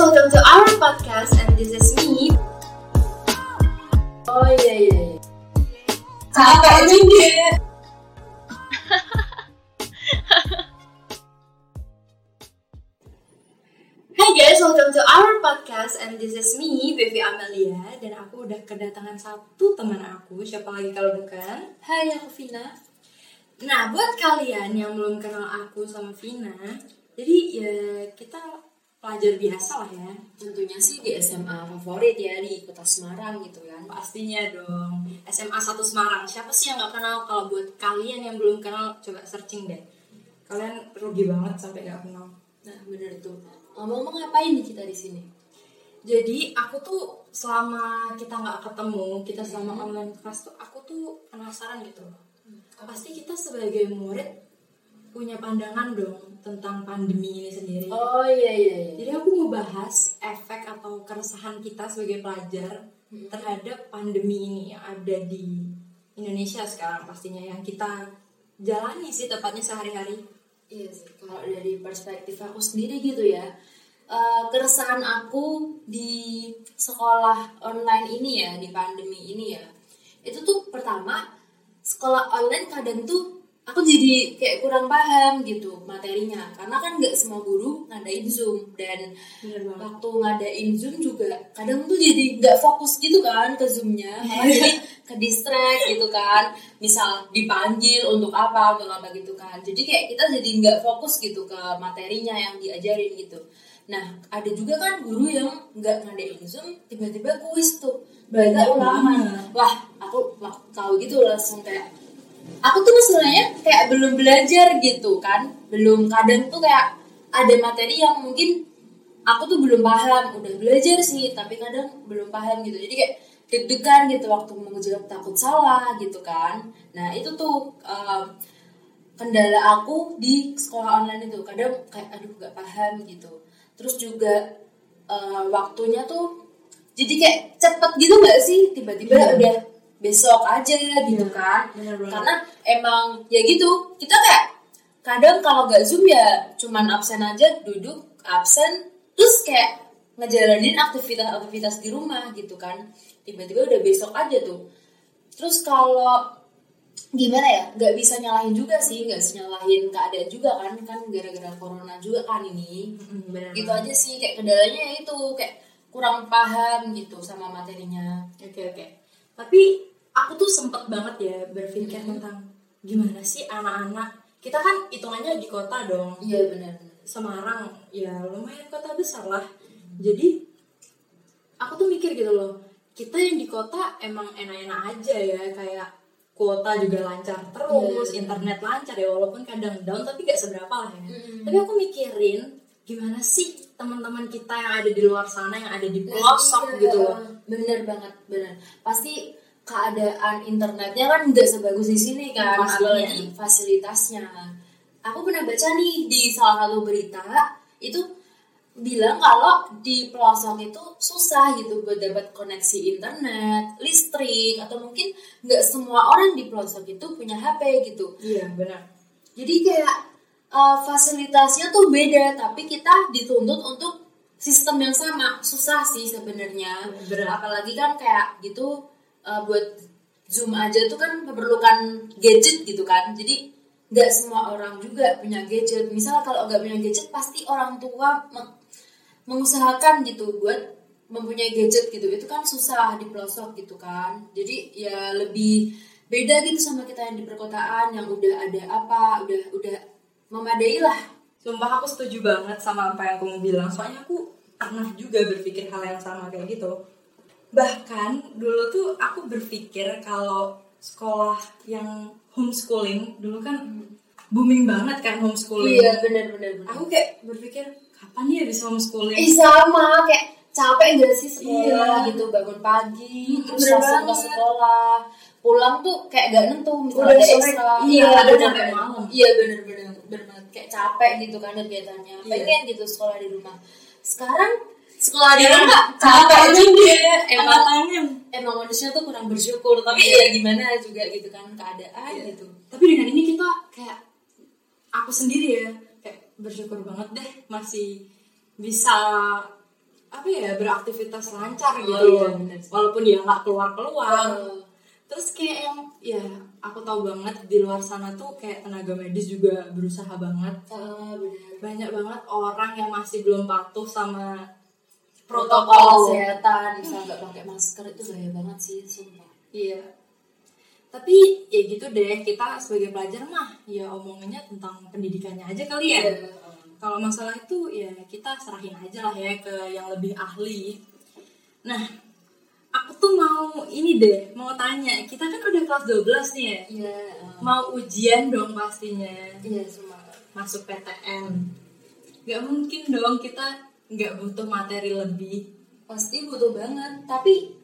welcome to our podcast and this is me. Oh iya iya. Capek juga. Hi guys, welcome to our podcast and this is me, Bevi Amelia dan aku udah kedatangan satu teman aku, siapa lagi kalau bukan? Hai aku Vina. Nah, buat kalian yang belum kenal aku sama Vina, jadi ya kita pelajar biasa lah ya. Tentunya sih di SMA favorit ya di kota Semarang gitu kan. Pastinya dong, SMA 1 Semarang. Siapa sih yang nggak kenal? Kalau buat kalian yang belum kenal, coba searching deh. Kalian rugi banget sampai nggak kenal. Nah bener tuh. Ngomong-ngomong ngapain nih kita di sini? Jadi aku tuh selama kita nggak ketemu, kita selama online kelas tuh aku tuh penasaran gitu. Pasti kita sebagai murid punya pandangan dong tentang pandemi ini sendiri. Oh iya iya iya. Jadi aku mau bahas efek atau keresahan kita sebagai pelajar terhadap pandemi ini yang ada di Indonesia sekarang pastinya yang kita jalani sih tepatnya sehari-hari. Iya sih. Kalau dari perspektif aku sendiri gitu ya. eh, keresahan aku di sekolah online ini ya di pandemi ini ya itu tuh pertama sekolah online kadang tuh aku jadi kayak kurang paham gitu materinya. Karena kan nggak semua guru ngadain zoom. Dan waktu ngadain zoom juga kadang tuh jadi nggak fokus gitu kan ke zoomnya. Malah jadi ke distract gitu kan. Misal dipanggil untuk apa untuk apa gitu kan. Jadi kayak kita jadi nggak fokus gitu ke materinya yang diajarin gitu. Nah ada juga kan guru yang nggak ngadain zoom tiba-tiba kuis tuh. Banyak banget. wah aku wah, tahu gitu langsung kayak aku tuh sebenarnya kayak belum belajar gitu kan. Belum kadang tuh kayak ada materi yang mungkin aku tuh belum paham. Udah belajar sih tapi kadang belum paham gitu. Jadi kayak deg-degan gitu waktu ngejawab takut salah gitu kan. Nah itu tuh um, kendala aku di sekolah online itu. Kadang kayak aduh gak paham gitu. Terus juga uh, waktunya tuh jadi kayak cepet gitu gak sih? Tiba-tiba Iya. udah besok aja gitu Iya, kan. bener banget. karena emang ya gitu. Kita kayak kadang kalau nggak zoom ya cuman absen aja duduk absen terus kayak ngejalanin aktivitas-aktivitas di rumah gitu kan. Tiba-tiba udah besok aja tuh. Terus kalau gimana ya nggak bisa nyalahin juga sih nggak bisa nyalahin keadaan juga kan. Kan gara-gara corona juga kan ini. Bener gitu banget. aja sih kayak kendalanya ya itu kayak kurang paham gitu sama materinya. Oke oke. Tapi aku tuh sempet banget ya berpikir tentang gimana sih anak-anak. Kita kan hitungannya di kota dong. iya benar Semarang ya lumayan kota besar lah. Jadi aku tuh mikir gitu loh. Kita yang di kota emang enak-enak aja ya kayak kuota juga lancar terus, Iya. internet lancar ya walaupun kadang down tapi gak seberapa lah ya. Mm. Tapi aku mikirin gimana sih teman-teman kita yang ada di luar sana yang ada di pelosok Iya, gitu loh. bener banget bener pasti keadaan internetnya kan nggak sebagus di sini kan Pastinya. apalagi fasilitasnya aku pernah baca nih di salah satu berita itu bilang kalau di pelosok itu susah gitu buat dapat koneksi internet, listrik atau mungkin nggak semua orang di pelosok itu punya HP gitu. Iya benar. Jadi kayak uh, fasilitasnya tuh beda, tapi kita dituntut untuk sistem yang sama. Susah sih sebenarnya. Apalagi kan kayak gitu uh, buat Zoom aja tuh kan memerlukan gadget gitu kan. Jadi nggak semua orang juga punya gadget. Misal kalau nggak punya gadget, pasti orang tua meng- mengusahakan gitu buat mempunyai gadget gitu. Itu kan susah di pelosok gitu kan. Jadi ya lebih beda gitu sama kita yang di perkotaan yang udah ada apa, udah udah memadai lah. Sumpah aku setuju banget sama apa yang kamu bilang. Soalnya aku pernah juga berpikir hal yang sama kayak gitu. Bahkan dulu tuh aku berpikir kalau sekolah yang homeschooling dulu kan booming banget kan homeschooling. Iya benar benar benar. Aku kayak berpikir kapan ya bisa homeschooling? Ih sama kayak capek gak sih sekolah Iya. gitu bangun pagi Hmm, terus langsung ke sekolah pulang tuh kayak gak nentu misalnya ada sore. ekstra Iya, ada bener, sampai malam iya bener bener bener banget kayak capek gitu kan kegiatannya Iya. pengen gitu sekolah di rumah sekarang sekolah di Iya, rumah capek capek juga Emang emang tangan. emang manusia tuh kurang bersyukur tapi Iya. ya gimana juga gitu kan keadaan Iya. gitu Tapi dengan ini kita kayak aku sendiri ya kayak bersyukur banget deh masih bisa apa ya beraktivitas lancar Oh, gitu iya, loh. bener sih. walaupun dia nggak keluar keluar Oh. terus kayak yang ya aku tahu banget di luar sana tuh kayak tenaga medis juga berusaha banget benar. banyak banget orang yang masih belum patuh sama protokol kesehatan misal nggak pakai masker itu bahaya banget sih sumpah. Iya. Tapi ya gitu deh kita sebagai pelajar mah ya omongannya tentang pendidikannya aja kali ya. Iya. kalau masalah itu ya kita serahin aja lah ya ke yang lebih ahli. Nah aku tuh mau ini deh mau tanya. Kita kan udah kelas 12 nih ya. Iya ah. mau ujian dong pastinya. Iya semua. Masuk PTN nggak mungkin dong kita nggak butuh materi lebih. Pasti butuh banget tapi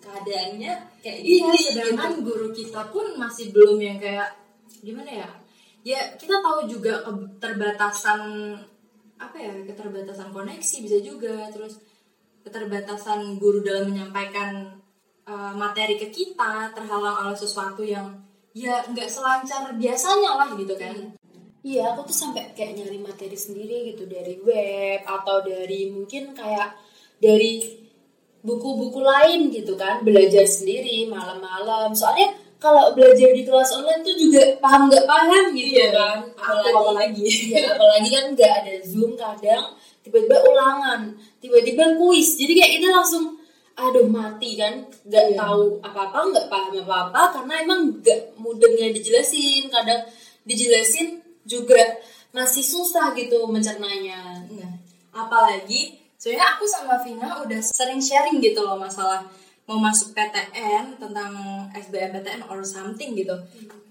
keadaannya kayak iya gini. sedangkan gitu. guru kita pun masih belum yang kayak gimana ya? Ya kita tahu juga keterbatasan apa ya keterbatasan koneksi bisa juga. Terus keterbatasan guru dalam menyampaikan uh, materi ke kita terhalang oleh sesuatu yang ya nggak selancar biasanya lah gitu kan Iya, aku tuh sampai kayak nyari materi sendiri gitu dari web atau dari mungkin kayak dari buku-buku lain gitu kan belajar sendiri malam-malam. Soalnya kalau belajar di kelas online tuh juga paham nggak paham gitu Iya, kan. aku apalagi. Iya, apalagi kan nggak ada zoom kadang tiba-tiba ulangan, tiba-tiba kuis. Jadi kayak kita langsung aduh mati kan nggak Iya. tahu apa-apa nggak paham apa-apa karena emang nggak mudahnya dijelasin kadang dijelasin juga masih susah gitu mencernanya Nah, apalagi sebenarnya aku sama Vina udah sering sharing gitu loh masalah mau masuk PTN tentang SBMPTN or something gitu.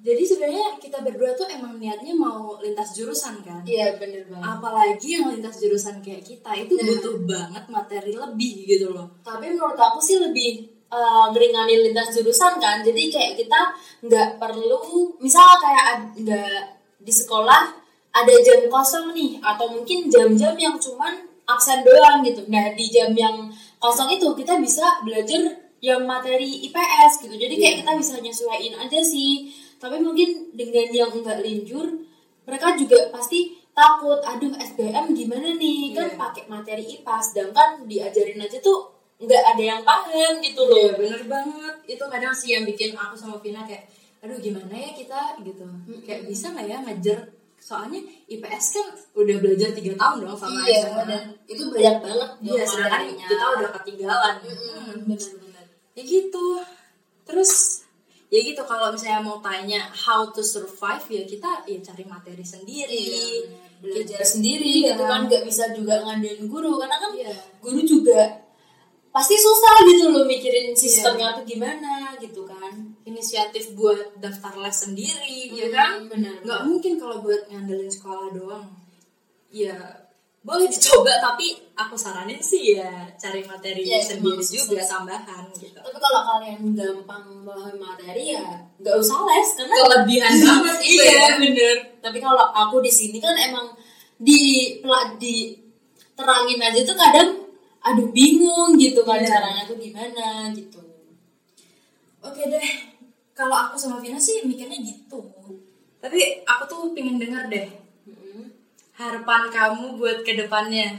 Jadi sebenarnya kita berdua tuh emang niatnya mau lintas jurusan kan. iya bener banget Apalagi yang lintas jurusan kayak kita itu Nah. butuh banget materi lebih gitu loh. tapi menurut aku sih lebih ngeringanin lintas jurusan kan jadi kayak kita nggak perlu misal kayak nggak di sekolah ada jam kosong nih atau mungkin jam-jam yang cuman absen doang gitu nah di jam yang kosong itu kita bisa belajar yang materi IPS gitu jadi kayak Iya. kita bisa nyesuaiin aja sih tapi mungkin dengan yang enggak linjur mereka juga pasti takut aduh SBM gimana nih kan Iya. pakai materi IPA sedangkan diajarin aja tuh nggak ada yang paham gitu loh Iya bener banget. Itu kadang sih yang bikin aku sama Vina kayak, aduh gimana ya kita gitu. Kayak bisa nggak ya ngejar soalnya IPS kan udah belajar tiga tahun dong sama iya SMA. dan itu banyak banget Iya, dong sedangkan kita udah ketinggalan. Mm-mm, Hmm. benar-benar Ya gitu. Terus ya gitu kalau misalnya mau tanya how to survive ya kita ya cari materi sendiri. Iya, belajar Kita- sendiri Iya. gitu kan nggak bisa juga ngandelin guru karena kan Iya. guru juga pasti susah gitu loh mikirin sistemnya tuh gimana gitu kan Inisiatif buat daftar les sendiri, ya Hmm, kan? benar. Nggak mungkin kalau buat ngandelin sekolah doang. Ya boleh dicoba tapi aku saranin sih ya cari materi Iya, sendiri juga susah. tambahan gitu. tapi kalau kalian gampang memahami materi ya nggak usah les karena Kelebihan banget iya ya. bener tapi kalau aku di sini kan emang di di terangin aja tuh kadang aduh bingung gitu kan Iya. caranya tuh gimana gitu Oke deh, kalau aku sama Vina sih mikirnya gitu. Tapi aku tuh pengen denger deh harapan kamu buat ke depannya.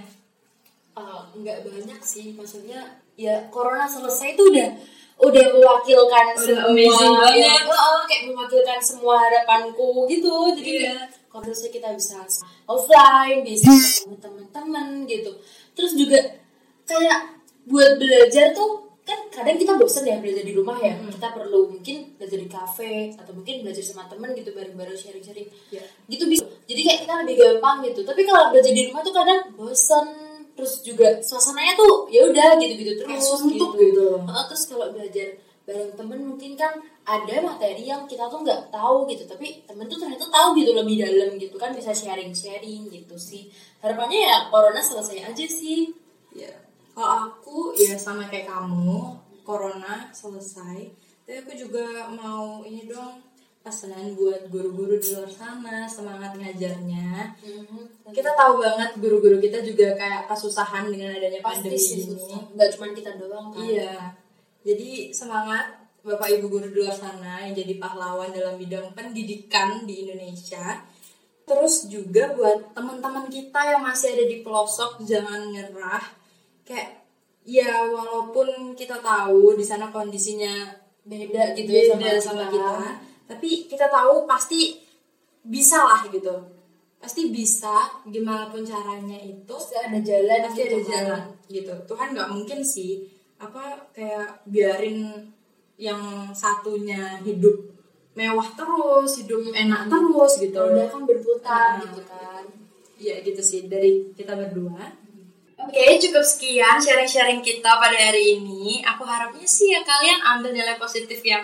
Uh, nggak banyak sih maksudnya ya corona selesai tuh udah udah mewakilkan Udah semua amazing banget. ya, oh, kayak mewakilkan semua harapanku gitu jadi kayak kalau selesai kita bisa offline bisa ketemu teman-teman gitu terus juga kayak buat belajar tuh kan kadang kita bosan ya belajar di rumah ya. Hmm. kita perlu mungkin belajar di kafe atau mungkin belajar sama temen gitu bareng-bareng sharing-sharing. Iya. gitu bisa. Jadi kayak kita lebih gampang gitu. Tapi kalau belajar di rumah tuh kadang bosan terus juga suasananya tuh ya udah gitu-gitu Kayak terus suntuk gitu. gitu. Terus kalau belajar bareng temen mungkin kan ada materi yang kita tuh nggak tahu gitu. Tapi temen tuh ternyata tahu gitu lebih dalam gitu kan. Bisa sharing-sharing gitu sih. Harapannya ya corona selesai aja sih. Ya, kalau aku ya sama kayak kamu, corona selesai. Tapi aku juga mau ini dong pesanan buat guru-guru di luar sana semangat ngajarnya. Kita tahu banget guru-guru kita juga kayak kesusahan dengan adanya pasti pandemi sih ini. nggak cuma kita doang kan Iya. Jadi semangat Bapak Ibu guru di luar sana yang jadi pahlawan dalam bidang pendidikan di Indonesia. Terus juga buat teman-teman kita yang masih ada di pelosok jangan nyerah. Kayak ya walaupun kita tahu di sana kondisinya beda gitu ya beda sama kita. tapi kita tahu pasti bisa lah gitu. Pasti bisa gimana pun caranya itu pasti ada jalan pasti ada gitu kan. jalan gitu. Tuhan nggak mungkin sih apa kayak biarin yang satunya hidup mewah terus hidup enak terus gitu. Udah kan berputar Nah. gitu kan. ya gitu sih. Dari kita berdua Oke, cukup sekian sharing-sharing kita pada hari ini. Aku harapnya sih ya kalian ambil nilai positif yang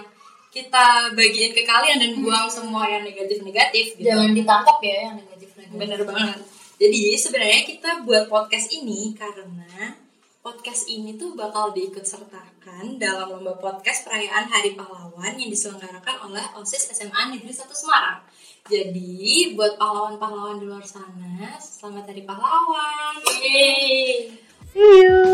kita bagiin ke kalian dan buang semua yang negatif-negatif gitu. jangan ditangkap ya yang negatif negatif Bener banget. Jadi sebenarnya kita buat podcast ini karena podcast ini tuh bakal diikut sertakan dalam lomba podcast perayaan Hari Pahlawan yang diselenggarakan oleh OSIS SMA Negeri 1 Semarang. Jadi buat pahlawan-pahlawan di luar sana, selamat Hari Pahlawan. Yeay. See you.